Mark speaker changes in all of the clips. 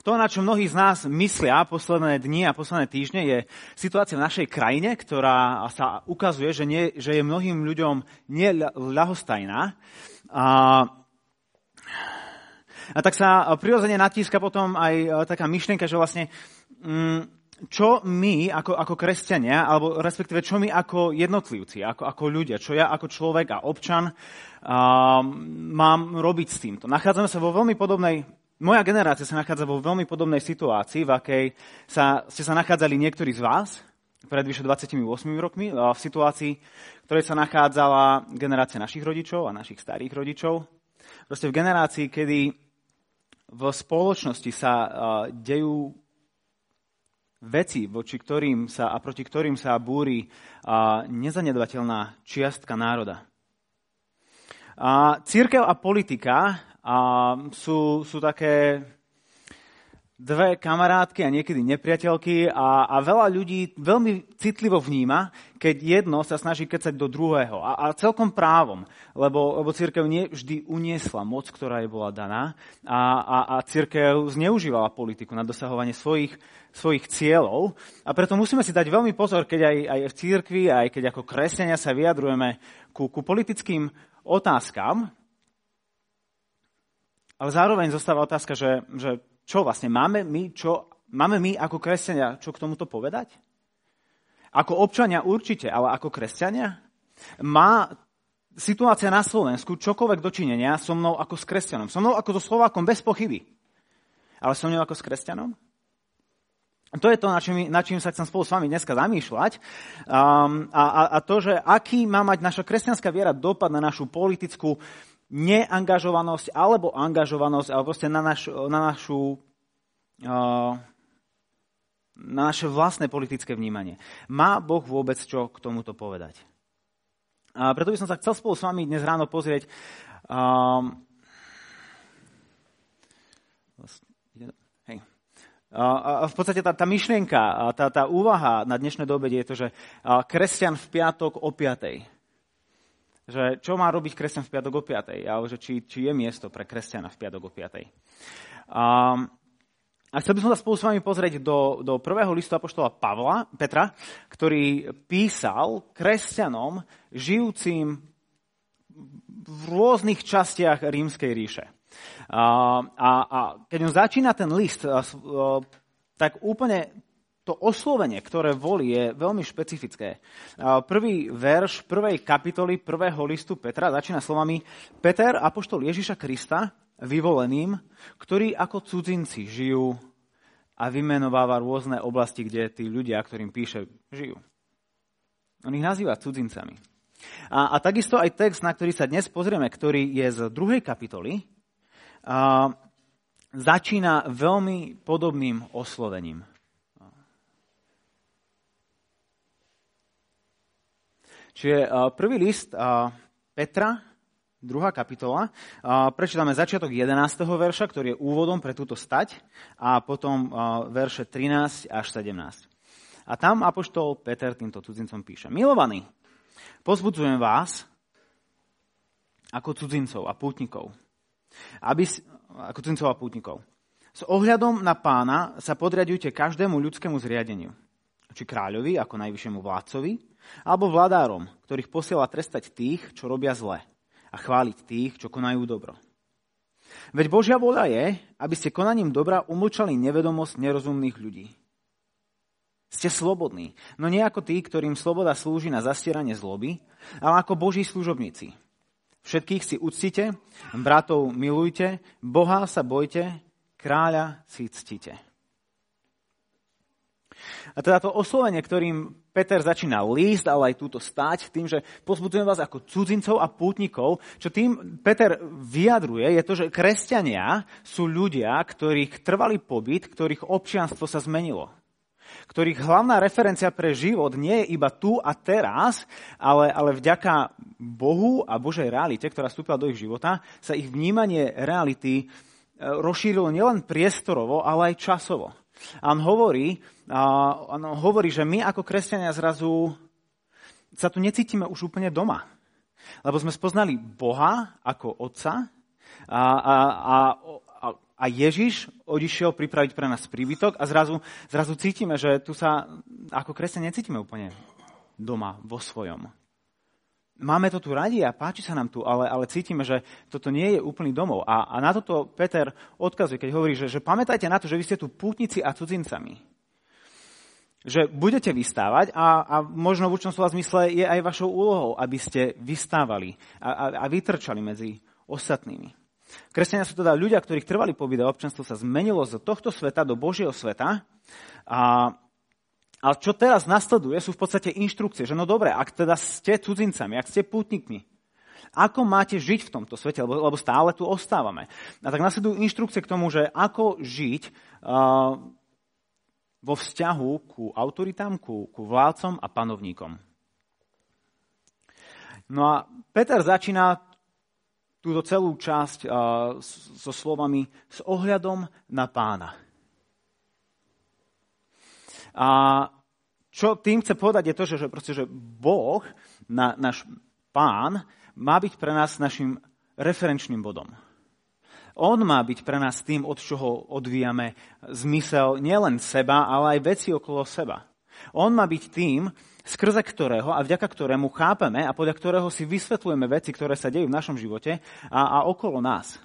Speaker 1: To, na čo mnohí z nás myslia posledné dni a posledné týždne, je situácia v našej krajine, ktorá sa ukazuje, že, nie, že je mnohým ľuďom neľahostajná. A, a tak sa prirodzene natíska potom aj taká myšlienka, že vlastne mm, čo my ako, ako kresťania, alebo respektíve čo my ako jednotlivci, ako, ako ľudia, čo ja ako človek a občan a, mám robiť s týmto. Nachádzame sa vo veľmi podobnej moja generácia sa nachádza vo veľmi podobnej situácii, v akej sa, ste sa nachádzali niektorí z vás pred vyše 28 rokmi, v situácii, v ktorej sa nachádzala generácia našich rodičov a našich starých rodičov. Proste v generácii, kedy v spoločnosti sa dejú veci, voči ktorým sa a proti ktorým sa búri nezanedbateľná čiastka národa. A církev a politika a sú, sú také dve kamarátky a niekedy nepriateľky a, a veľa ľudí veľmi citlivo vníma, keď jedno sa snaží kecať do druhého. A, a celkom právom, lebo, lebo církev nie vždy uniesla moc, ktorá jej bola daná a, a, a církev zneužívala politiku na dosahovanie svojich, svojich cieľov. A preto musíme si dať veľmi pozor, keď aj, aj v církvi, aj keď ako kresťania sa vyjadrujeme ku, ku politickým otázkam, ale zároveň zostáva otázka, že, že čo vlastne máme my, čo, máme my ako kresťania čo k tomuto povedať? Ako občania určite, ale ako kresťania? Má situácia na Slovensku čokoľvek dočinenia so mnou ako s kresťanom? So mnou ako so Slovákom bez pochyby. Ale so mnou ako s kresťanom? To je to, na čím, na čím sa chcem spolu s vami dneska zamýšľať. Um, a, a, a to, že aký má mať naša kresťanská viera dopad na našu politickú neangažovanosť alebo angažovanosť, alebo proste na, naš, na našu na naše vlastné politické vnímanie. Má Boh vôbec čo k tomuto povedať? A preto by som sa chcel spolu s vami dnes ráno pozrieť um, hej. A v podstate tá, tá myšlienka, tá, tá úvaha na dnešnej dobe je to, že kresťan v piatok o piatej že čo má robiť kresťan v piatok o 5. alebo že či, či je miesto pre kresťana v piatok o 5. Um, a chcel by som sa spolu s vami pozrieť do, do prvého listu Apoštola Pavla, Petra, ktorý písal kresťanom žijúcim v rôznych častiach rímskej ríše. A, a, a keď on začína ten list, tak úplne to oslovenie, ktoré volí, je veľmi špecifické. Prvý verš prvej kapitoly prvého listu Petra začína slovami Peter, apoštol Ježiša Krista, vyvoleným, ktorí ako cudzinci žijú a vymenováva rôzne oblasti, kde tí ľudia, ktorým píše, žijú. On ich nazýva cudzincami. A, a takisto aj text, na ktorý sa dnes pozrieme, ktorý je z druhej kapitoly, a, začína veľmi podobným oslovením. Čiže prvý list Petra, druhá kapitola. Prečítame začiatok 11. verša, ktorý je úvodom pre túto stať a potom verše 13 až 17. A tam apoštol Peter týmto cudzincom píše. Milovaní, pozbudzujem vás ako cudzincov a pútnikov, aby, ako cudzincov a pútnikov. S ohľadom na pána sa podriadujte každému ľudskému zriadeniu. Či kráľovi ako najvyššiemu vládcovi, alebo vládárom, ktorých posiela trestať tých, čo robia zle a chváliť tých, čo konajú dobro. Veď Božia voľa je, aby ste konaním dobra umlčali nevedomosť nerozumných ľudí. Ste slobodní, no nie ako tí, ktorým sloboda slúži na zastieranie zloby, ale ako Boží služobníci. Všetkých si uctite, bratov milujte, Boha sa bojte, kráľa si ctite. A teda to oslovenie, ktorým Peter začína líst, ale aj túto stať, tým, že pozbudzujem vás ako cudzincov a pútnikov, čo tým Peter vyjadruje, je to, že kresťania sú ľudia, ktorých trvalý pobyt, ktorých občianstvo sa zmenilo ktorých hlavná referencia pre život nie je iba tu a teraz, ale, ale vďaka Bohu a Božej realite, ktorá vstúpila do ich života, sa ich vnímanie reality e, rozšírilo nielen priestorovo, ale aj časovo. A on hovorí, a on hovorí, že my ako kresťania zrazu sa tu necítime už úplne doma. Lebo sme spoznali Boha ako Otca a, a, a, a Ježiš odišiel pripraviť pre nás príbytok a zrazu, zrazu cítime, že tu sa ako kresťania necítime úplne doma, vo svojom. Máme to tu radi a páči sa nám tu, ale, ale cítime, že toto nie je úplný domov. A, a na toto Peter odkazuje, keď hovorí, že, že pamätajte na to, že vy ste tu pútnici a cudzincami. Že budete vystávať a, a možno v určnom slova zmysle je aj vašou úlohou, aby ste vystávali a, a, a vytrčali medzi ostatnými. Kresťania sú teda ľudia, ktorých trvali pobyt a občanstvo sa zmenilo z tohto sveta do Božieho sveta. A, ale čo teraz nasleduje, sú v podstate inštrukcie, že no dobre, ak teda ste cudzincami, ak ste pútnikmi, ako máte žiť v tomto svete, lebo, lebo stále tu ostávame. A tak nasledujú inštrukcie k tomu, že ako žiť uh, vo vzťahu ku autoritám, ku, ku vládcom a panovníkom. No a Peter začína túto celú časť uh, so slovami s ohľadom na pána. A čo tým chce povedať je to, že, proste, že Boh, na, náš pán, má byť pre nás našim referenčným bodom. On má byť pre nás tým, od čoho odvíjame zmysel nielen seba, ale aj veci okolo seba. On má byť tým, skrze ktorého a vďaka ktorému chápeme a podľa ktorého si vysvetľujeme veci, ktoré sa dejú v našom živote a, a okolo nás.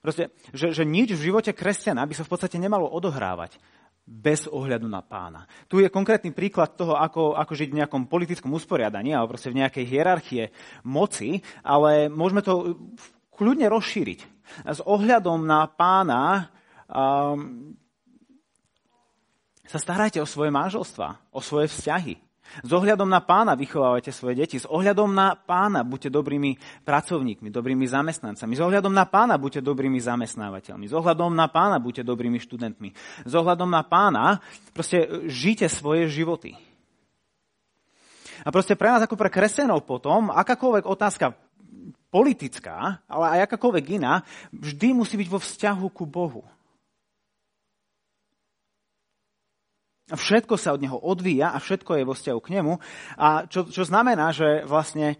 Speaker 1: Proste, že, že nič v živote kresťana by sa v podstate nemalo odohrávať bez ohľadu na pána. Tu je konkrétny príklad toho, ako, ako žiť v nejakom politickom usporiadaní alebo proste v nejakej hierarchie moci, ale môžeme to kľudne rozšíriť. S ohľadom na pána um, sa starajte o svoje manželstva, o svoje vzťahy. S ohľadom na pána vychovávajte svoje deti. S ohľadom na pána buďte dobrými pracovníkmi, dobrými zamestnancami. S ohľadom na pána buďte dobrými zamestnávateľmi. S ohľadom na pána buďte dobrými študentmi. S ohľadom na pána proste žite svoje životy. A proste pre nás ako pre kresťanov potom, akákoľvek otázka politická, ale aj akákoľvek iná, vždy musí byť vo vzťahu ku Bohu. A všetko sa od neho odvíja a všetko je vo vzťahu k nemu. A čo, čo znamená, že vlastne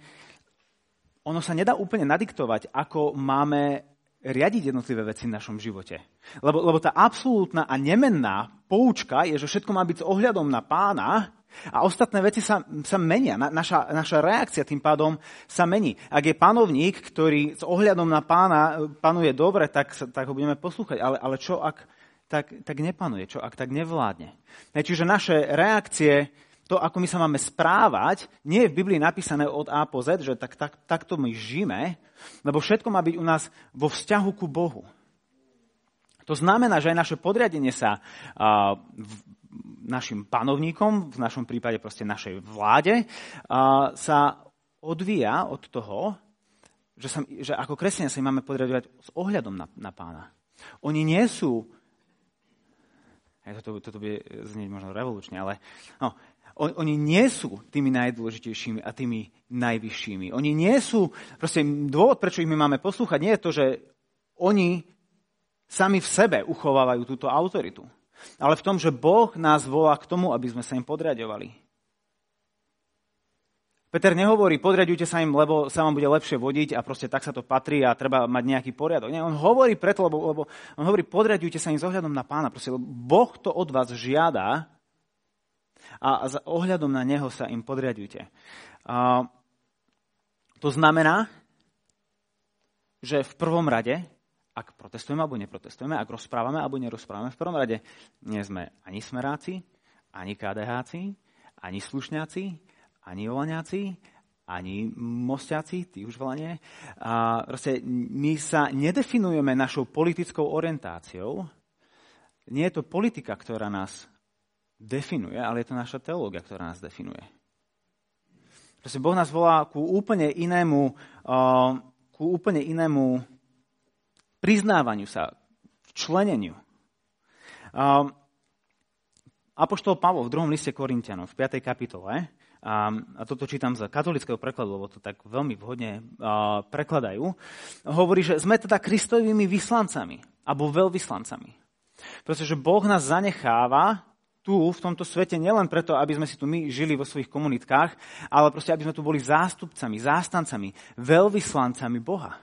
Speaker 1: ono sa nedá úplne nadiktovať, ako máme riadiť jednotlivé veci v našom živote. Lebo, lebo tá absolútna a nemenná poučka je, že všetko má byť s ohľadom na pána a ostatné veci sa, sa menia. Na, naša, naša reakcia tým pádom sa mení. Ak je panovník, ktorý s ohľadom na pána panuje dobre, tak, tak ho budeme poslúchať. Ale, ale čo, ak tak, tak nepanuje, čo ak tak nevládne. Čiže naše reakcie, to, ako my sa máme správať, nie je v Biblii napísané od A po Z, že tak, tak, takto my žijeme, lebo všetko má byť u nás vo vzťahu ku Bohu. To znamená, že aj naše podriadenie sa uh, v, našim panovníkom, v našom prípade proste našej vláde, uh, sa odvíja od toho, že, sa, že ako kresťania sa máme podriadovať s ohľadom na, na pána. Oni nie sú Toto, toto bude znieť možno revolučne, ale no, on, oni nie sú tými najdôležitejšími a tými najvyššími. Oni nie sú, proste dôvod, prečo ich my máme poslúchať, nie je to, že oni sami v sebe uchovávajú túto autoritu. Ale v tom, že Boh nás volá k tomu, aby sme sa im podriadovali. Peter nehovorí, podriadujte sa im, lebo sa vám bude lepšie vodiť a proste tak sa to patrí a treba mať nejaký poriadok. Nie, on hovorí preto, lebo, lebo on hovorí, podriadujte sa im s ohľadom na pána. Proste, lebo Boh to od vás žiada a, a za ohľadom na neho sa im podriadujte. A, to znamená, že v prvom rade, ak protestujeme alebo neprotestujeme, ak rozprávame alebo nerozprávame, v prvom rade nie sme ani smeráci, ani KDHci, ani slušňáci, ani Olaňáci, ani Mostiaci, tí už volanie. A proste my sa nedefinujeme našou politickou orientáciou. Nie je to politika, ktorá nás definuje, ale je to naša teológia, ktorá nás definuje. Proste Boh nás volá ku úplne inému, ku úplne inému priznávaniu sa, členeniu. Apoštol Pavol v druhom liste Korintianom v 5. kapitole a, a toto čítam z katolického prekladu, lebo to tak veľmi vhodne a, prekladajú, hovorí, že sme teda kristovými vyslancami, alebo veľvyslancami. Pretože Boh nás zanecháva tu, v tomto svete, nielen preto, aby sme si tu my žili vo svojich komunitkách, ale proste, aby sme tu boli zástupcami, zástancami, veľvyslancami Boha.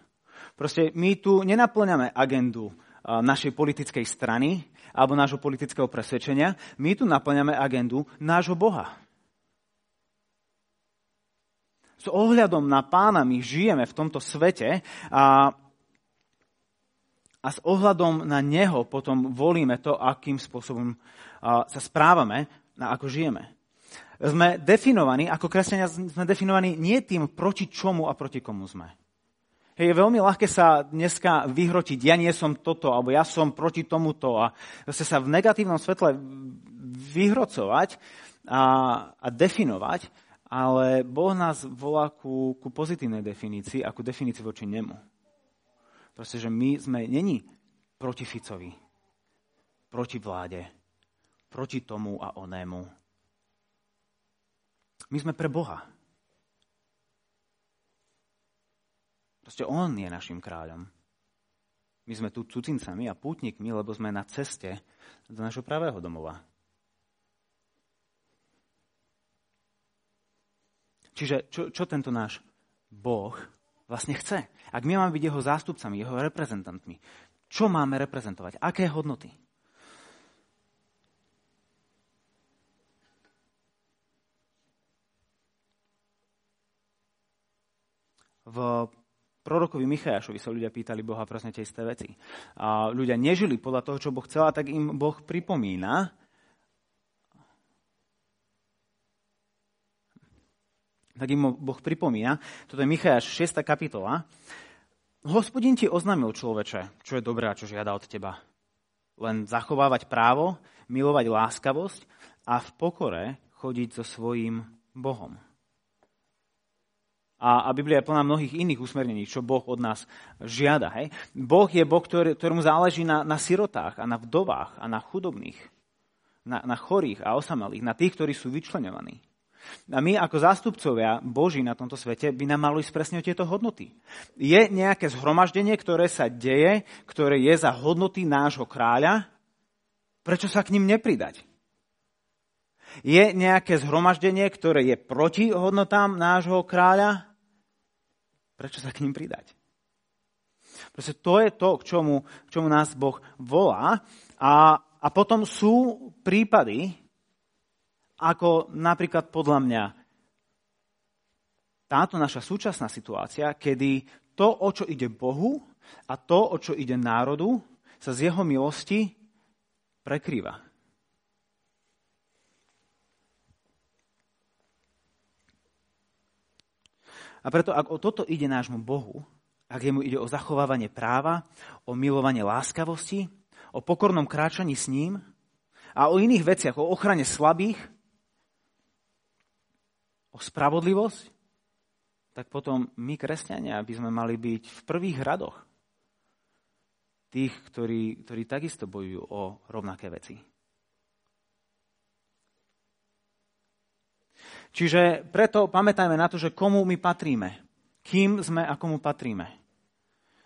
Speaker 1: Proste my tu nenaplňame agendu našej politickej strany alebo nášho politického presvedčenia. My tu naplňame agendu nášho Boha. S ohľadom na pána my žijeme v tomto svete a, a s ohľadom na neho potom volíme to, akým spôsobom sa správame a ako žijeme. Sme definovaní, ako kresťania sme definovaní nie tým, proti čomu a proti komu sme. Je veľmi ľahké sa dneska vyhrotiť, ja nie som toto, alebo ja som proti tomuto a zase sa v negatívnom svetle vyhrocovať a, a definovať, ale Boh nás volá ku, ku pozitívnej definícii a ku definícii voči nemu. Proste, že my sme není proti Ficovi, proti vláde, proti tomu a onému. My sme pre Boha. Proste On je našim kráľom. My sme tu cudzincami a pútnikmi, lebo sme na ceste do našho pravého domova. Čiže čo, čo tento náš Boh vlastne chce? Ak my máme byť jeho zástupcami, jeho reprezentantmi, čo máme reprezentovať? Aké hodnoty? V prorokovi Michajašovi sa ľudia pýtali Boha presne tie isté veci. A ľudia nežili podľa toho, čo Boh chcel, tak im Boh pripomína, tak im Boh pripomína, toto je Michajaš 6. kapitola, Hospodin ti oznámil človeče, čo je dobré a čo žiada od teba. Len zachovávať právo, milovať láskavosť a v pokore chodiť so svojím Bohom. A, a Biblia je plná mnohých iných usmernení, čo Boh od nás žiada. Hej? Boh je Boh, ktorý, ktorému záleží na, na sirotách a na vdovách a na chudobných, na, na chorých a osamelých, na tých, ktorí sú vyčlenovaní. A my ako zástupcovia Boží na tomto svete by nám malo ísť presne o tieto hodnoty. Je nejaké zhromaždenie, ktoré sa deje, ktoré je za hodnoty nášho kráľa, prečo sa k ním nepridať? Je nejaké zhromaždenie, ktoré je proti hodnotám nášho kráľa, Prečo sa k ním pridať? Proste to je to, k čomu, k čomu nás Boh volá. A, a potom sú prípady, ako napríklad podľa mňa táto naša súčasná situácia, kedy to, o čo ide Bohu a to, o čo ide národu, sa z jeho milosti prekrýva. A preto, ak o toto ide nášmu Bohu, ak jemu ide o zachovávanie práva, o milovanie láskavosti, o pokornom kráčaní s ním a o iných veciach, o ochrane slabých, o spravodlivosť, tak potom my, kresťania, by sme mali byť v prvých radoch tých, ktorí, ktorí takisto bojujú o rovnaké veci. Čiže preto pamätajme na to, že komu my patríme. Kým sme a komu patríme.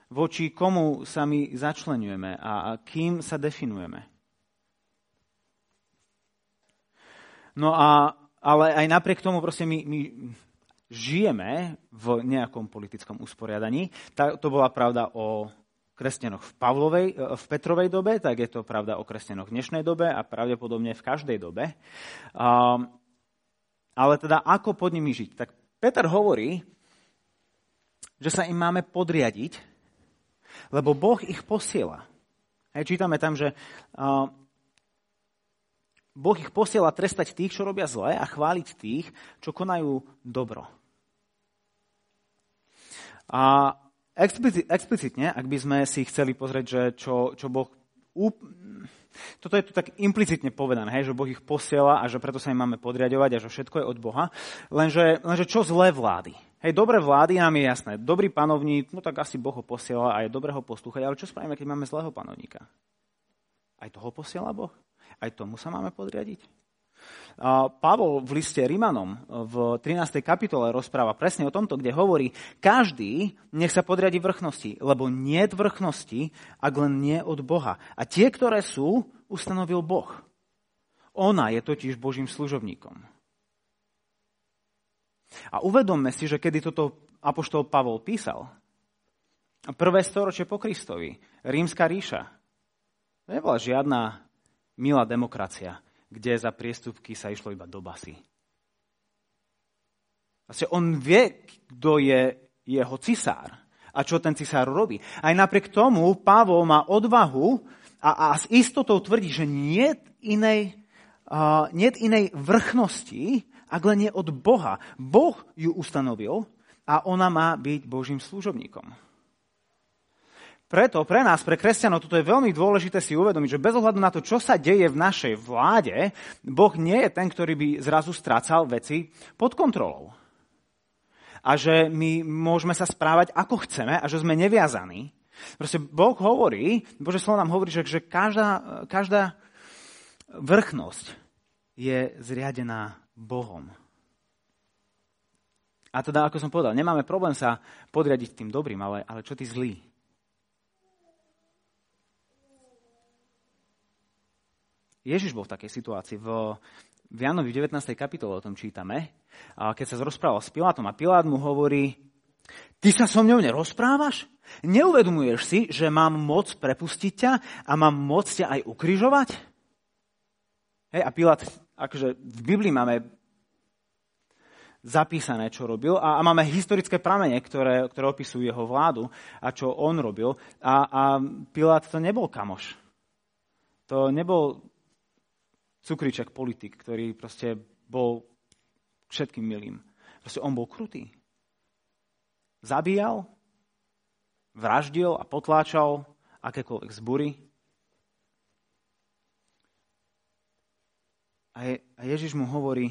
Speaker 1: Voči komu sa my začlenujeme a, kým sa definujeme. No a, ale aj napriek tomu proste my, my žijeme v nejakom politickom usporiadaní. Tá, to bola pravda o kresťanoch v, Pavlovej, v Petrovej dobe, tak je to pravda o kresťanoch v dnešnej dobe a pravdepodobne v každej dobe. Um, ale teda ako pod nimi žiť? Tak Peter hovorí, že sa im máme podriadiť, lebo Boh ich posiela. Hej, čítame tam, že Boh ich posiela trestať tých, čo robia zle a chváliť tých, čo konajú dobro. A explicitne, ak by sme si chceli pozrieť, že čo, čo Boh toto je tu tak implicitne povedané, hej, že Boh ich posiela a že preto sa im máme podriadovať a že všetko je od Boha. Lenže, lenže čo zlé vlády? Hej, dobré vlády nám je jasné. Dobrý panovník, no tak asi Boh ho posiela a je dobré poslúchať. Ale čo spravíme, keď máme zlého panovníka? Aj toho posiela Boh? Aj tomu sa máme podriadiť? Pavol v liste Rimanom v 13. kapitole rozpráva presne o tomto, kde hovorí, každý nech sa podriadi vrchnosti, lebo nie vrchnosti, ak len nie od Boha. A tie, ktoré sú, ustanovil Boh. Ona je totiž Božím služobníkom. A uvedomme si, že kedy toto apoštol Pavol písal, prvé storočie po Kristovi, rímska ríša, nebola žiadna milá demokracia, kde za priestupky sa išlo iba do basy. Vlastne on vie, kto je jeho cisár a čo ten cisár robí. Aj napriek tomu Pavol má odvahu a, a s istotou tvrdí, že nie inej, uh, niet inej vrchnosti, ak len nie od Boha. Boh ju ustanovil a ona má byť Božím služobníkom. Preto pre nás, pre kresťanov, toto je veľmi dôležité si uvedomiť, že bez ohľadu na to, čo sa deje v našej vláde, Boh nie je ten, ktorý by zrazu strácal veci pod kontrolou. A že my môžeme sa správať, ako chceme a že sme neviazaní. Proste Boh hovorí, Bože slovo nám hovorí, že, že každá, každá vrchnosť je zriadená Bohom. A teda, ako som povedal, nemáme problém sa podriadiť tým dobrým, ale, ale čo ty zlý? Ježiš bol v takej situácii. V, v Janovi 19. kapitole o tom čítame, keď sa rozprával s Pilátom a Pilát mu hovorí, ty sa so mňou nerozprávaš? Neuvedomuješ si, že mám moc prepustiť ťa a mám moc ťa aj ukrižovať? Hej, a Pilát, akože v Biblii máme zapísané, čo robil a, a máme historické pramene, ktoré, ktoré opisujú jeho vládu a čo on robil. A, a Pilát to nebol kamoš. To nebol cukriček politik, ktorý proste bol všetkým milým. Proste on bol krutý. Zabíjal, vraždil a potláčal akékoľvek zbury. A, je, a Ježiš mu hovorí,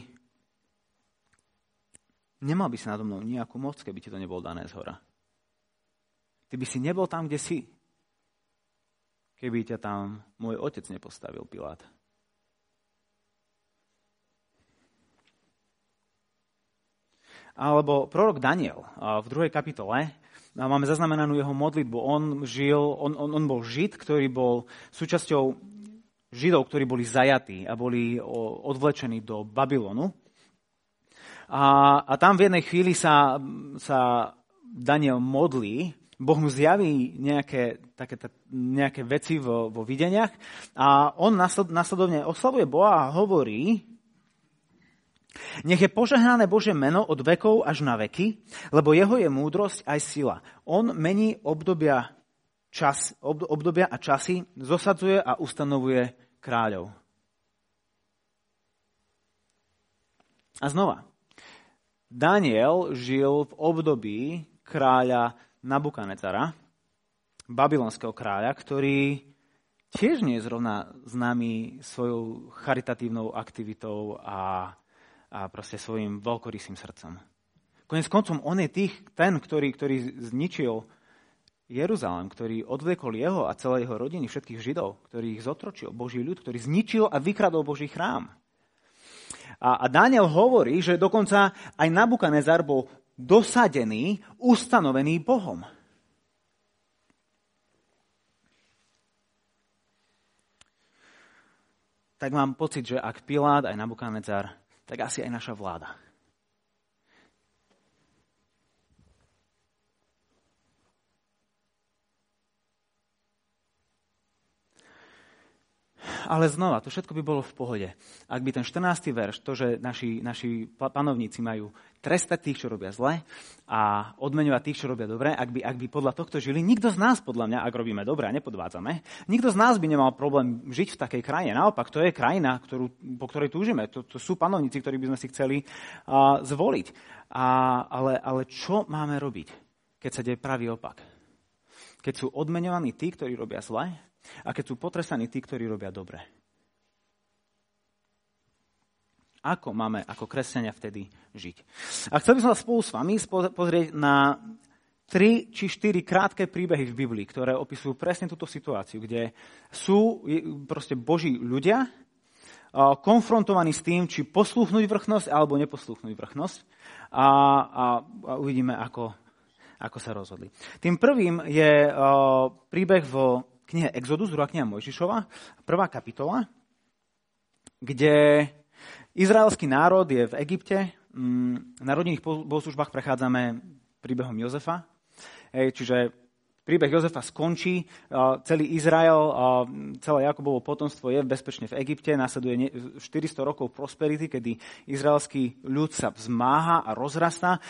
Speaker 1: nemal by si nado mnou nejakú moc, keby ti to nebol dané z hora. Ty by si nebol tam, kde si, keby ťa tam môj otec nepostavil, Pilát. Alebo prorok Daniel v druhej kapitole máme zaznamenanú jeho modlitbu. On, žil, on, on, on bol žid, ktorý bol súčasťou židov, ktorí boli zajatí a boli odvlečení do Babylonu. A, a tam v jednej chvíli sa, sa Daniel modlí, Boh mu zjaví nejaké, také, nejaké veci vo, vo videniach a on nasledovne oslavuje Boha a hovorí, nech je požehnané Bože meno od vekov až na veky, lebo jeho je múdrosť aj sila. On mení obdobia, čas, obdobia a časy, zosadzuje a ustanovuje kráľov. A znova, Daniel žil v období kráľa Nabukadnezara, babylonského kráľa, ktorý tiež nie je zrovna známy svojou charitatívnou aktivitou a a proste svojim veľkorysým srdcom. Konec koncom on je tých, ten, ktorý, ktorý zničil Jeruzalém, ktorý odvlekol jeho a celé jeho rodiny, všetkých Židov, ktorý ich zotročil, Boží ľud, ktorý zničil a vykradol Boží chrám. A, a Daniel hovorí, že dokonca aj Nabukanezar bol dosadený, ustanovený Bohom. Tak mám pocit, že ak Pilát aj Nabukanezar tak asi aj naša vláda. Ale znova, to všetko by bolo v pohode. Ak by ten 14. verš, to, že naši, naši panovníci majú trestať tých, čo robia zle a odmeňovať tých, čo robia dobre, ak by, ak by podľa tohto žili, nikto z nás, podľa mňa, ak robíme dobre a nepodvádzame, nikto z nás by nemal problém žiť v takej krajine. Naopak, to je krajina, ktorú, po ktorej túžime. To, to sú panovníci, ktorí by sme si chceli uh, zvoliť. A, ale, ale čo máme robiť, keď sa deje pravý opak? Keď sú odmeňovaní tí, ktorí robia zle a keď sú potrestaní tí, ktorí robia dobre. Ako máme ako kresťania vtedy žiť? A chcel by som sa spolu s vami pozrieť na tri či štyri krátke príbehy v Biblii, ktoré opisujú presne túto situáciu, kde sú proste Boží ľudia konfrontovaní s tým, či poslúchnuť vrchnosť alebo neposlúchnuť vrchnosť a, a, a uvidíme, ako, ako sa rozhodli. Tým prvým je príbeh vo knihe Exodus, druhá kniha Mojžišova, prvá kapitola, kde izraelský národ je v Egypte. Mm, na rodinných bohoslužbách prechádzame príbehom Jozefa, čiže príbeh Jozefa skončí, celý Izrael, celé Jakobovo potomstvo je bezpečne v Egypte, nasleduje 400 rokov prosperity, kedy izraelský ľud sa vzmáha a rozrastá.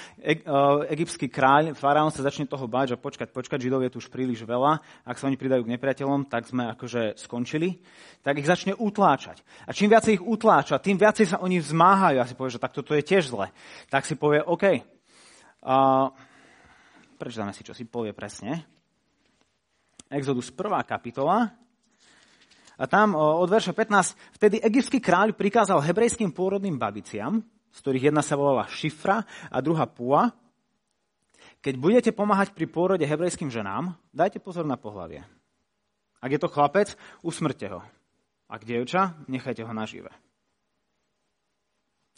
Speaker 1: Egyptský kráľ, faraón sa začne toho báť, že počkať, počkať, židov je tu už príliš veľa, ak sa oni pridajú k nepriateľom, tak sme akože skončili. Tak ich začne utláčať. A čím viacej ich utláča, tým viacej sa oni vzmáhajú. A si povie, že tak toto je tiež zle. Tak si povie, OK, uh, prečítame si, čo si povie presne. Exodus 1. kapitola. A tam od verša 15, vtedy egyptský kráľ prikázal hebrejským pôrodným babiciam, z ktorých jedna sa volala Šifra a druhá Pua, keď budete pomáhať pri pôrode hebrejským ženám, dajte pozor na pohlavie. Ak je to chlapec, usmrte ho. Ak dievča, nechajte ho nažive.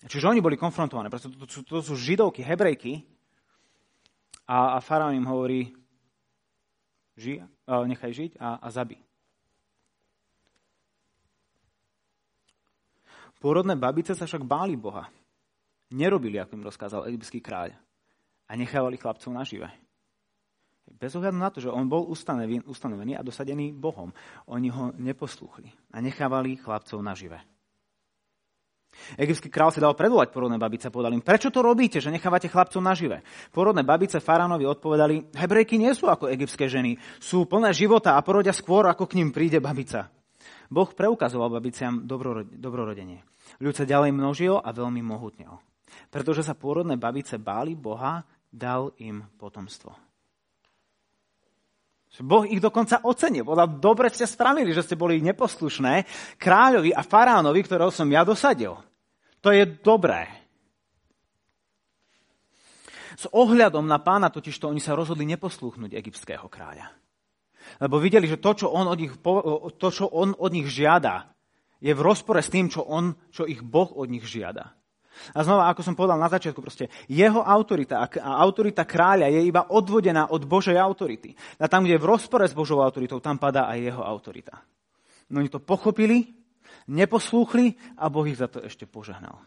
Speaker 1: Čiže oni boli konfrontované, pretože to, to, to sú židovky, hebrejky a, a faraón im hovorí, ži, nechaj žiť a, a zabí. Pôrodné babice sa však báli Boha. Nerobili, ako im rozkázal egyptský kráľ. A nechávali chlapcov nažive. Bez ohľadu na to, že on bol ustanovený a dosadený Bohom. Oni ho neposlúchli a nechávali chlapcov nažive. Egyptský král si dal predvolať porodné babice, povedal im, prečo to robíte, že nechávate chlapcov nažive? Porodné babice Faránovi odpovedali, hebrejky nie sú ako egyptské ženy, sú plné života a porodia skôr, ako k ním príde babica. Boh preukazoval babiciam dobrorodenie. Ľud sa ďalej množil a veľmi mohutnil. Pretože sa pôrodné babice báli Boha, dal im potomstvo. Boh ich dokonca ocenil. Povedal, dobre ste spravili, že ste boli neposlušné kráľovi a faránovi, ktorého som ja dosadil. To je dobré. S ohľadom na pána totiž to oni sa rozhodli neposlúchnuť egyptského kráľa. Lebo videli, že to, čo on od nich, to, čo on od nich žiada, je v rozpore s tým, čo, on, čo ich Boh od nich žiada. A znova, ako som povedal na začiatku, proste jeho autorita a autorita kráľa je iba odvodená od Božej autority. A tam, kde je v rozpore s Božou autoritou, tam padá aj jeho autorita. No oni to pochopili, neposlúchli a Boh ich za to ešte požehnal.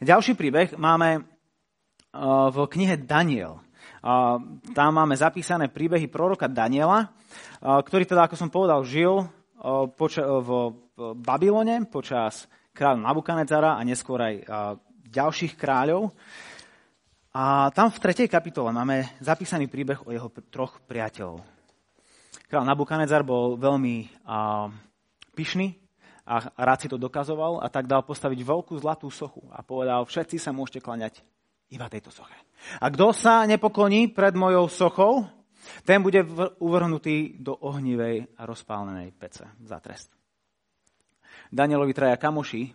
Speaker 1: Ďalší príbeh máme uh, v knihe Daniel. Tam máme zapísané príbehy proroka Daniela, uh, ktorý teda, ako som povedal, žil v Babylone počas kráľa Nabukadnezara a neskôr aj ďalších kráľov. A tam v 3. kapitole máme zapísaný príbeh o jeho troch priateľov. Král Nabukadnezar bol veľmi pyšný a rád si to dokazoval a tak dal postaviť veľkú zlatú sochu a povedal, všetci sa môžete klaňať iba tejto soche. A kto sa nepokloní pred mojou sochou, ten bude uvrhnutý do ohnivej a rozpálenej pece za trest. Danielovi traja kamoši,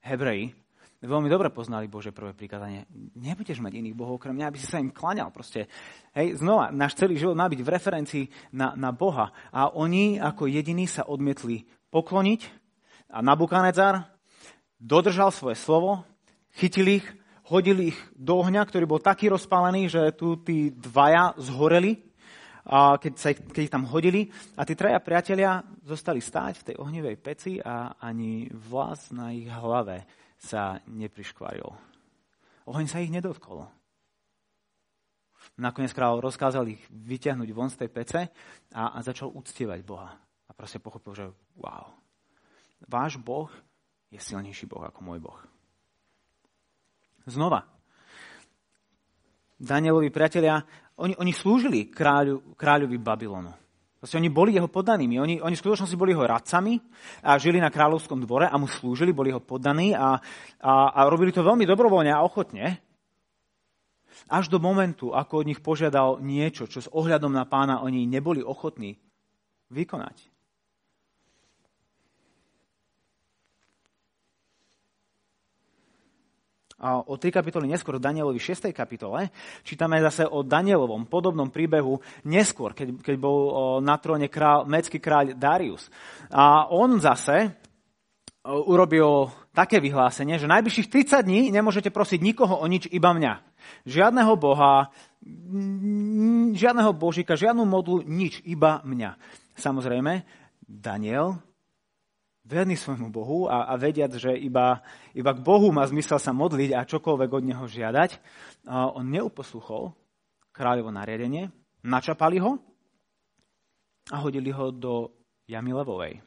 Speaker 1: Hebreji, veľmi dobre poznali Bože prvé prikázanie. Nebudeš mať iných bohov okrem mňa, aby si sa im klaňal. Proste, hej, znova, náš celý život má byť v referencii na, na Boha. A oni ako jediní sa odmietli pokloniť a Nabukanedzar dodržal svoje slovo, chytili ich, hodili ich do ohňa, ktorý bol taký rozpálený, že tu tí dvaja zhoreli keď, sa ich, keď ich tam hodili. A tí traja priatelia zostali stáť v tej ohnivej peci a ani vlas na ich hlave sa nepriškvaril. Oheň sa ich nedotkol. Nakoniec kráľ rozkázal ich vyťahnuť von z tej pece a, a začal uctievať Boha. A proste pochopil, že wow, váš Boh je silnejší Boh ako môj Boh. Znova, Danielovi priatelia oni, oni slúžili kráľu, kráľovi Babylonu. Proste oni boli jeho poddanými. Oni, oni v skutočnosti boli jeho radcami a žili na kráľovskom dvore a mu slúžili, boli jeho poddaní a, a, a robili to veľmi dobrovoľne a ochotne. Až do momentu, ako od nich požiadal niečo, čo s ohľadom na pána oni neboli ochotní vykonať. O tri kapitoly neskôr v Danielovi 6. kapitole čítame zase o Danielovom podobnom príbehu neskôr, keď, keď bol na tróne král, mecký kráľ Darius. A on zase urobil také vyhlásenie, že najbližších 30 dní nemôžete prosiť nikoho o nič, iba mňa. Žiadneho boha, žiadneho božika, žiadnu modlu, nič, iba mňa. Samozrejme, Daniel verný svojmu Bohu a, a vediac, že iba, iba k Bohu má zmysel sa modliť a čokoľvek od Neho žiadať, on neuposluchol kráľovo nariadenie načapali ho a hodili ho do jamy levovej.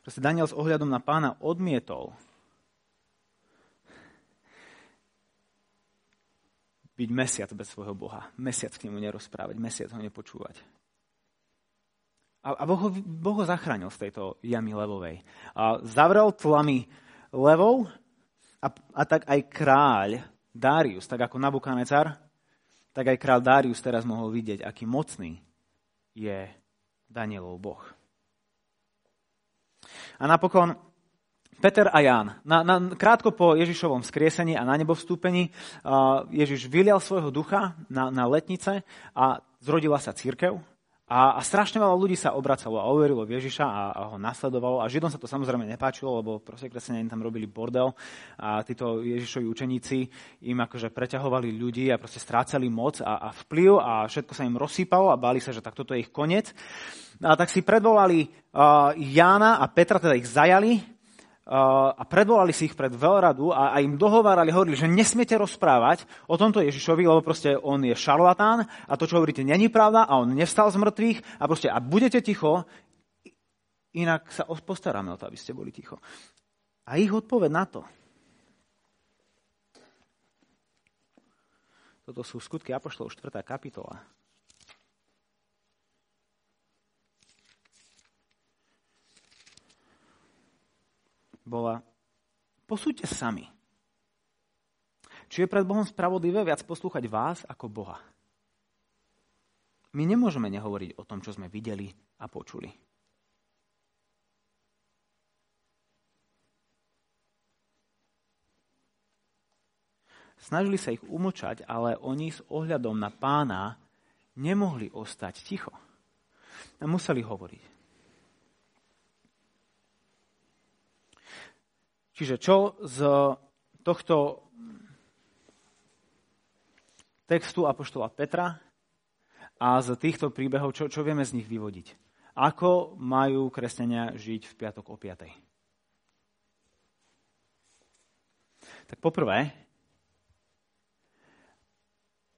Speaker 1: Proste Daniel s ohľadom na pána odmietol byť mesiac bez svojho Boha. Mesiac k nemu nerozprávať, mesiac ho nepočúvať. A, a boh, ho, boh ho zachránil z tejto jamy levovej. A zavrel tlamy levou a, a tak aj kráľ Darius, tak ako Nabukanecar, tak aj kráľ Darius teraz mohol vidieť, aký mocný je Danielov Boh. A napokon Peter a Ján. Na, na, krátko po Ježišovom skriesení a na nebo vstúpení uh, Ježiš vylial svojho ducha na, na letnice a zrodila sa církev. A, a strašne veľa ľudí sa obracalo a uverilo v Ježiša a, a ho nasledovalo. A Židom sa to samozrejme nepáčilo, lebo proste kresťania tam robili bordel. A títo Ježišovi učeníci im akože preťahovali ľudí a proste strácali moc a, a vplyv a všetko sa im rozsýpalo a báli sa, že tak toto je ich koniec. A tak si predvolali uh, Jána a Petra, teda ich zajali a predvolali si ich pred veľradu a, a im dohovárali, hovorili, že nesmiete rozprávať o tomto Ježišovi, lebo proste on je šarlatán a to, čo hovoríte, není pravda a on nevstal z mŕtvych a proste a budete ticho, inak sa postaráme o to, aby ste boli ticho. A ich odpoveď na to. Toto sú skutky Apoštolov 4. kapitola. Bola posúďte sami. Či je pred Bohom spravodlivé viac poslúchať vás ako Boha? My nemôžeme nehovoriť o tom, čo sme videli a počuli. Snažili sa ich umlčať, ale oni s ohľadom na pána nemohli ostať ticho. A museli hovoriť. Čiže čo z tohto textu Apoštola Petra a z týchto príbehov, čo, čo vieme z nich vyvodiť? Ako majú kresťania žiť v piatok o 5. Tak poprvé,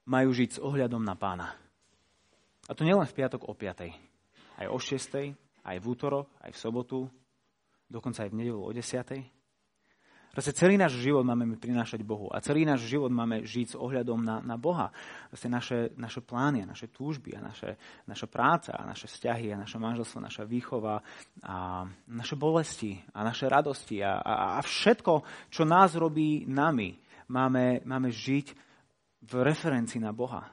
Speaker 1: majú žiť s ohľadom na pána. A to nielen v piatok o 5. Aj o 6. aj v útorok, aj v sobotu, dokonca aj v nedelu o 10. Proste celý náš život máme prinášať Bohu a celý náš život máme žiť s ohľadom na, na Boha. Proste naše, naše plány a naše túžby a naše, naša práca a naše vzťahy a naše manželstvo, naša výchova a naše bolesti a naše radosti a, a, a všetko, čo nás robí nami, máme, máme žiť v referencii na Boha.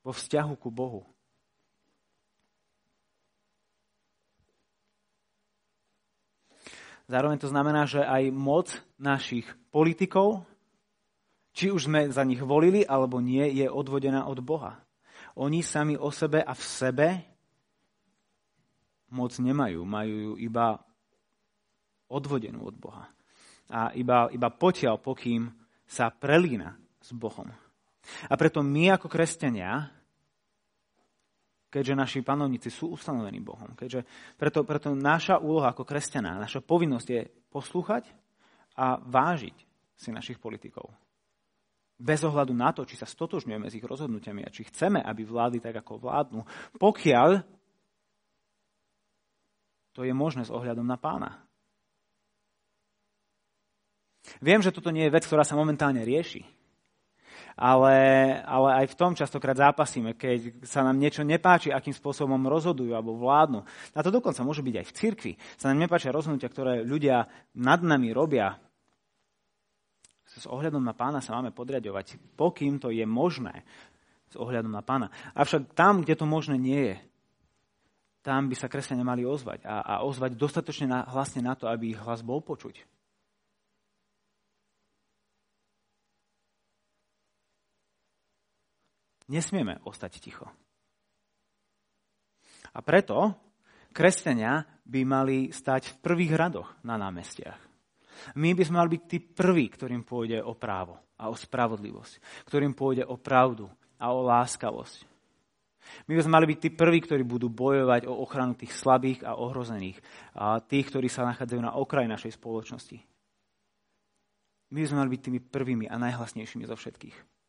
Speaker 1: Vo vzťahu ku Bohu. Zároveň to znamená, že aj moc našich politikov, či už sme za nich volili alebo nie, je odvodená od Boha. Oni sami o sebe a v sebe moc nemajú. Majú ju iba odvodenú od Boha. A iba, iba potiaľ, pokým sa prelína s Bohom. A preto my ako kresťania keďže naši panovníci sú ustanovení Bohom. Keďže preto, preto naša úloha ako kresťaná, naša povinnosť je poslúchať a vážiť si našich politikov. Bez ohľadu na to, či sa stotožňujeme s ich rozhodnutiami a či chceme, aby vládli tak, ako vládnu, pokiaľ to je možné s ohľadom na pána. Viem, že toto nie je vec, ktorá sa momentálne rieši ale, ale aj v tom častokrát zápasíme, keď sa nám niečo nepáči, akým spôsobom rozhodujú alebo vládnu. A to dokonca môže byť aj v cirkvi. Sa nám nepáčia rozhodnutia, ktoré ľudia nad nami robia. S ohľadom na pána sa máme podriadovať, pokým to je možné s ohľadom na pána. Avšak tam, kde to možné nie je, tam by sa kresťania mali ozvať a, a ozvať dostatočne na, hlasne na to, aby ich hlas bol počuť. Nesmieme ostať ticho. A preto kresťania by mali stať v prvých radoch na námestiach. My by sme mali byť tí prví, ktorým pôjde o právo a o spravodlivosť, ktorým pôjde o pravdu a o láskavosť. My by sme mali byť tí prví, ktorí budú bojovať o ochranu tých slabých a ohrozených, a tých, ktorí sa nachádzajú na okraji našej spoločnosti. My sme mali byť tými prvými a najhlasnejšími zo všetkých.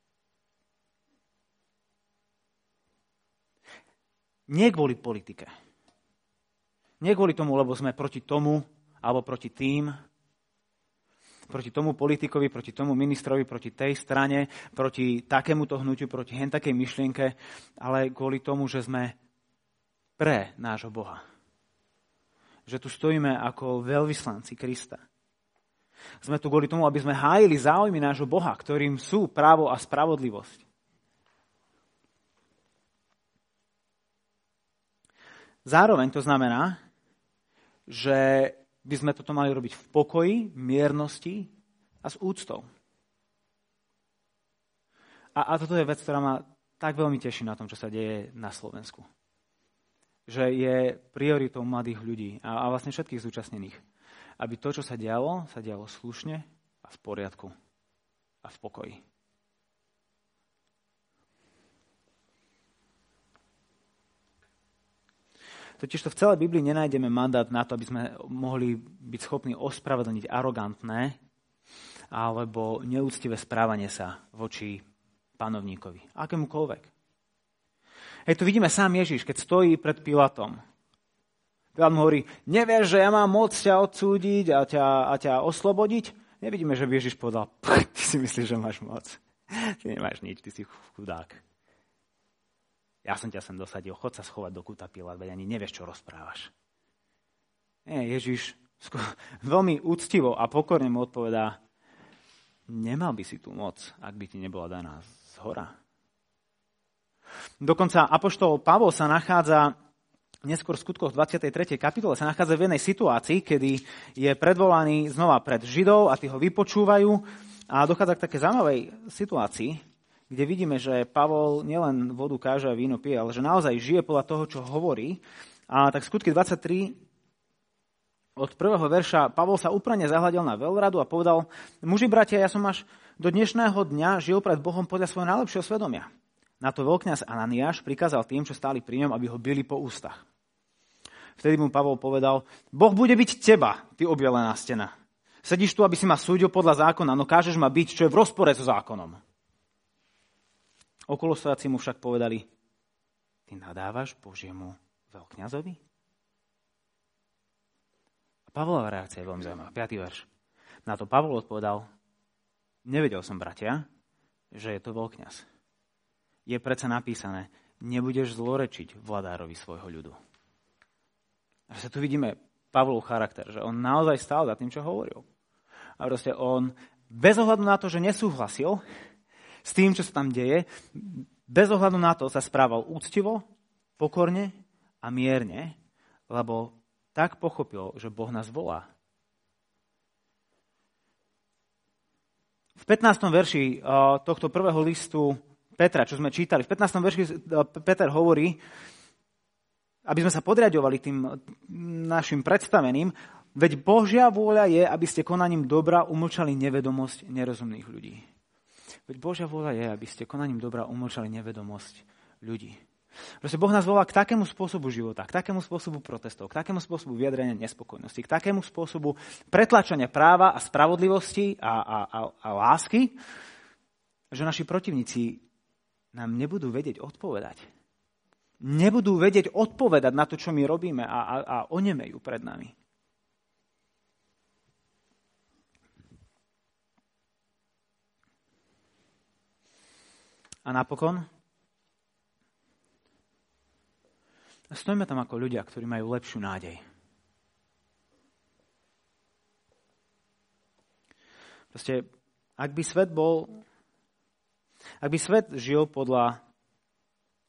Speaker 1: Nie kvôli politike. Nie kvôli tomu, lebo sme proti tomu alebo proti tým, proti tomu politikovi, proti tomu ministrovi, proti tej strane, proti takémuto hnutiu, proti hen takej myšlienke, ale kvôli tomu, že sme pre nášho Boha. Že tu stojíme ako veľvyslanci Krista. Sme tu kvôli tomu, aby sme hájili záujmy nášho Boha, ktorým sú právo a spravodlivosť. Zároveň to znamená, že by sme toto mali robiť v pokoji, miernosti a s úctou. A, a toto je vec, ktorá ma tak veľmi teší na tom, čo sa deje na Slovensku. Že je prioritou mladých ľudí a, a vlastne všetkých zúčastnených, aby to, čo sa dialo, sa dialo slušne a v poriadku a v pokoji. Totiž to v celej Biblii nenájdeme mandát na to, aby sme mohli byť schopní ospravedlniť arogantné alebo neúctivé správanie sa voči panovníkovi, akémukoľvek. Hej, tu vidíme sám Ježiš, keď stojí pred Pilatom. Pilát mu hovorí, nevieš, že ja mám moc ťa odsúdiť a ťa, a ťa oslobodiť? Nevidíme, že by Ježiš povedal, ty si myslíš, že máš moc. Ty nemáš nič, ty si chudák. Ja som ťa sem dosadil, chod sa schovať do kúta Pilát, veď ani nevieš, čo rozprávaš. Nie, Ježiš veľmi úctivo a pokorne mu odpovedá, nemal by si tu moc, ak by ti nebola daná z hora. Dokonca apoštol Pavol sa nachádza neskôr v skutkoch 23. kapitole sa nachádza v jednej situácii, kedy je predvolaný znova pred Židov a tí ho vypočúvajú a dochádza k také zaujímavej situácii, kde vidíme, že Pavol nielen vodu káže a víno pije, ale že naozaj žije podľa toho, čo hovorí. A tak skutky 23 od prvého verša Pavol sa úplne zahľadil na veľradu a povedal, muži bratia, ja som až do dnešného dňa žil pred Bohom podľa svojho najlepšieho svedomia. Na to veľkňaz Ananiáš prikázal tým, čo stáli pri ňom, aby ho bili po ústach. Vtedy mu Pavol povedal, Boh bude byť teba, ty objelená stena. Sedíš tu, aby si ma súdil podľa zákona, no kážeš ma byť, čo je v rozpore so zákonom. Okolostojaci mu však povedali, ty nadávaš Božiemu veľkňazovi? A Pavlova reakcia je veľmi zaujímavá. 5. verš. Na to Pavol odpovedal, nevedel som, bratia, že je to veľkňaz. Je predsa napísané, nebudeš zlorečiť vladárovi svojho ľudu. A sa tu vidíme Pavlov charakter, že on naozaj stál za tým, čo hovoril. A proste on, bez ohľadu na to, že nesúhlasil, s tým, čo sa tam deje, bez ohľadu na to sa správal úctivo, pokorne a mierne, lebo tak pochopil, že Boh nás volá. V 15. verši eh, tohto prvého listu Petra, čo sme čítali, v 15. verši eh, Peter hovorí, aby sme sa podriadovali tým našim predstaveným, veď Božia vôľa je, aby ste konaním dobra umlčali nevedomosť nerozumných ľudí. Veď Božia vôľa je, aby ste konaním dobra umlčali nevedomosť ľudí. Proste Boh nás volá k takému spôsobu života, k takému spôsobu protestov, k takému spôsobu vyjadrenia nespokojnosti, k takému spôsobu pretlačania práva a spravodlivosti a, a, a, a lásky, že naši protivníci nám nebudú vedieť odpovedať. Nebudú vedieť odpovedať na to, čo my robíme a, a, a onemejú pred nami. A napokon stojíme tam ako ľudia, ktorí majú lepšiu nádej. Proste, ak by svet bol, ak by svet žil podľa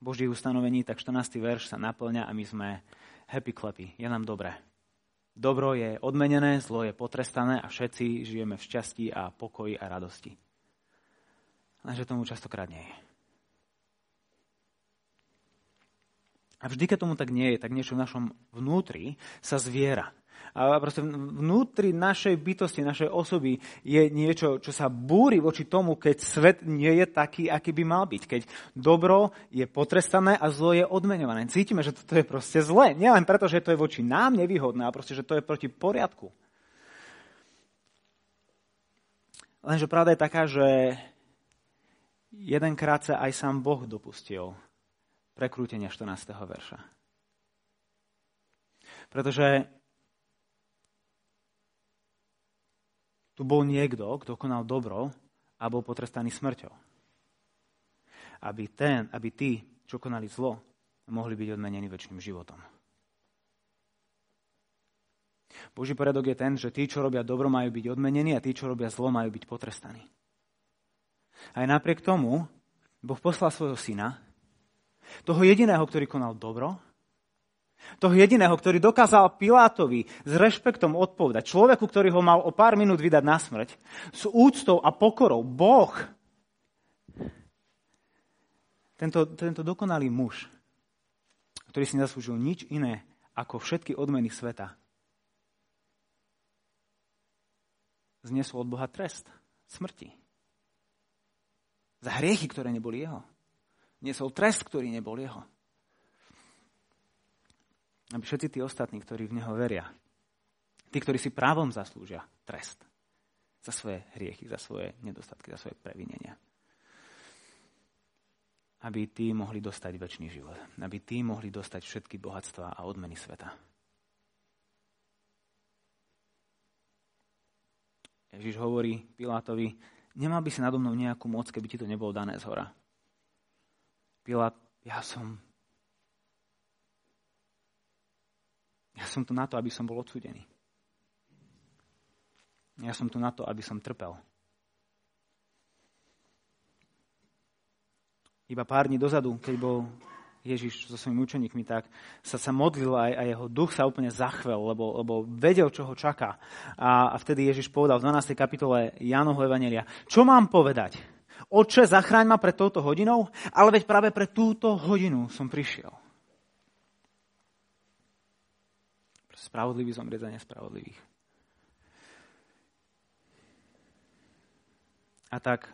Speaker 1: Božích ustanovení, tak 14. verš sa naplňa a my sme happy clappy. Je nám dobré. Dobro je odmenené, zlo je potrestané a všetci žijeme v šťastí a pokoji a radosti. Lenže tomu častokrát nie je. A vždy, keď tomu tak nie je, tak niečo v našom vnútri sa zviera. A proste vnútri našej bytosti, našej osoby je niečo, čo sa búri voči tomu, keď svet nie je taký, aký by mal byť. Keď dobro je potrestané a zlo je odmenované. Cítime, že toto je proste zlé. Nielen preto, že to je voči nám nevýhodné, ale proste, že to je proti poriadku. Lenže pravda je taká, že jedenkrát sa aj sám Boh dopustil prekrútenia 14. verša. Pretože tu bol niekto, kto konal dobro a bol potrestaný smrťou. Aby, ten, aby tí, čo konali zlo, mohli byť odmenení väčšným životom. Boží poriadok je ten, že tí, čo robia dobro, majú byť odmenení a tí, čo robia zlo, majú byť potrestaní. Aj napriek tomu Boh poslal svojho syna, toho jediného, ktorý konal dobro, toho jediného, ktorý dokázal Pilátovi s rešpektom odpovedať, človeku, ktorý ho mal o pár minút vydať na smrť, s úctou a pokorou, Boh, tento, tento dokonalý muž, ktorý si nezaslúžil nič iné ako všetky odmeny sveta, zniesol od Boha trest smrti. Za hriechy, ktoré neboli jeho. Niesol trest, ktorý nebol jeho. Aby všetci tí ostatní, ktorí v neho veria, tí, ktorí si právom zaslúžia trest za svoje hriechy, za svoje nedostatky, za svoje previnenia, aby tí mohli dostať väčší život. Aby tí mohli dostať všetky bohatstva a odmeny sveta. Ježiš hovorí Pilátovi, nemal by si nado mnou nejakú moc, keby ti to nebolo dané z hora. Pilát, ja som ja som tu na to, aby som bol odsudený. Ja som tu na to, aby som trpel. Iba pár dní dozadu, keď bol Ježiš so svojimi učeníkmi, tak sa, sa modlil aj a jeho duch sa úplne zachvel, lebo, lebo vedel, čo ho čaká. A, a vtedy Ježiš povedal v 12. kapitole Jánovho Evanelia, čo mám povedať? Oče, zachráň ma pred touto hodinou, ale veď práve pre túto hodinu som prišiel. Spravodlivý zomrieť za nespravodlivých. A tak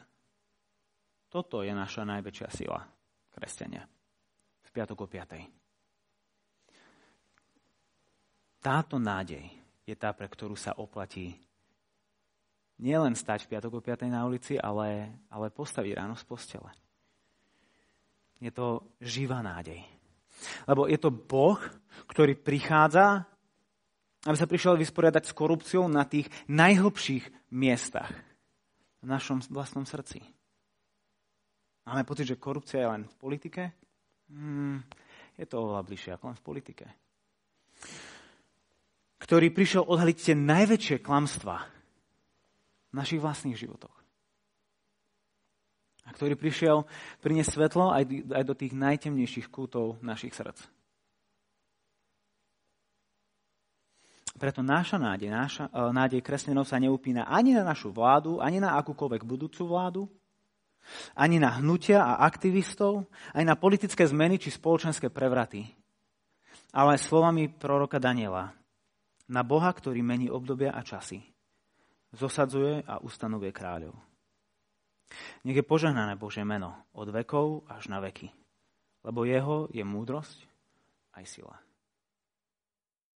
Speaker 1: toto je naša najväčšia sila, kresťania piatok o piatej. Táto nádej je tá, pre ktorú sa oplatí nielen stať v piatok o piatej na ulici, ale, ale postaviť ráno z postele. Je to živá nádej. Lebo je to Boh, ktorý prichádza, aby sa prišiel vysporiadať s korupciou na tých najhlbších miestach v našom vlastnom srdci. Máme pocit, že korupcia je len v politike, Hmm, je to oveľa bližšie ako len v politike. Ktorý prišiel odhaliť tie najväčšie klamstvá v našich vlastných životoch. A ktorý prišiel priniesť svetlo aj, aj do tých najtemnejších kútov našich srdc. Preto náša nádej, náša, e, nádej kresťanov sa neupína ani na našu vládu, ani na akúkoľvek budúcu vládu, ani na hnutia a aktivistov, aj na politické zmeny či spoločenské prevraty. Ale aj slovami proroka Daniela. Na Boha, ktorý mení obdobia a časy. Zosadzuje a ustanovuje kráľov. Nech je požehnané Bože meno od vekov až na veky. Lebo jeho je múdrosť aj sila.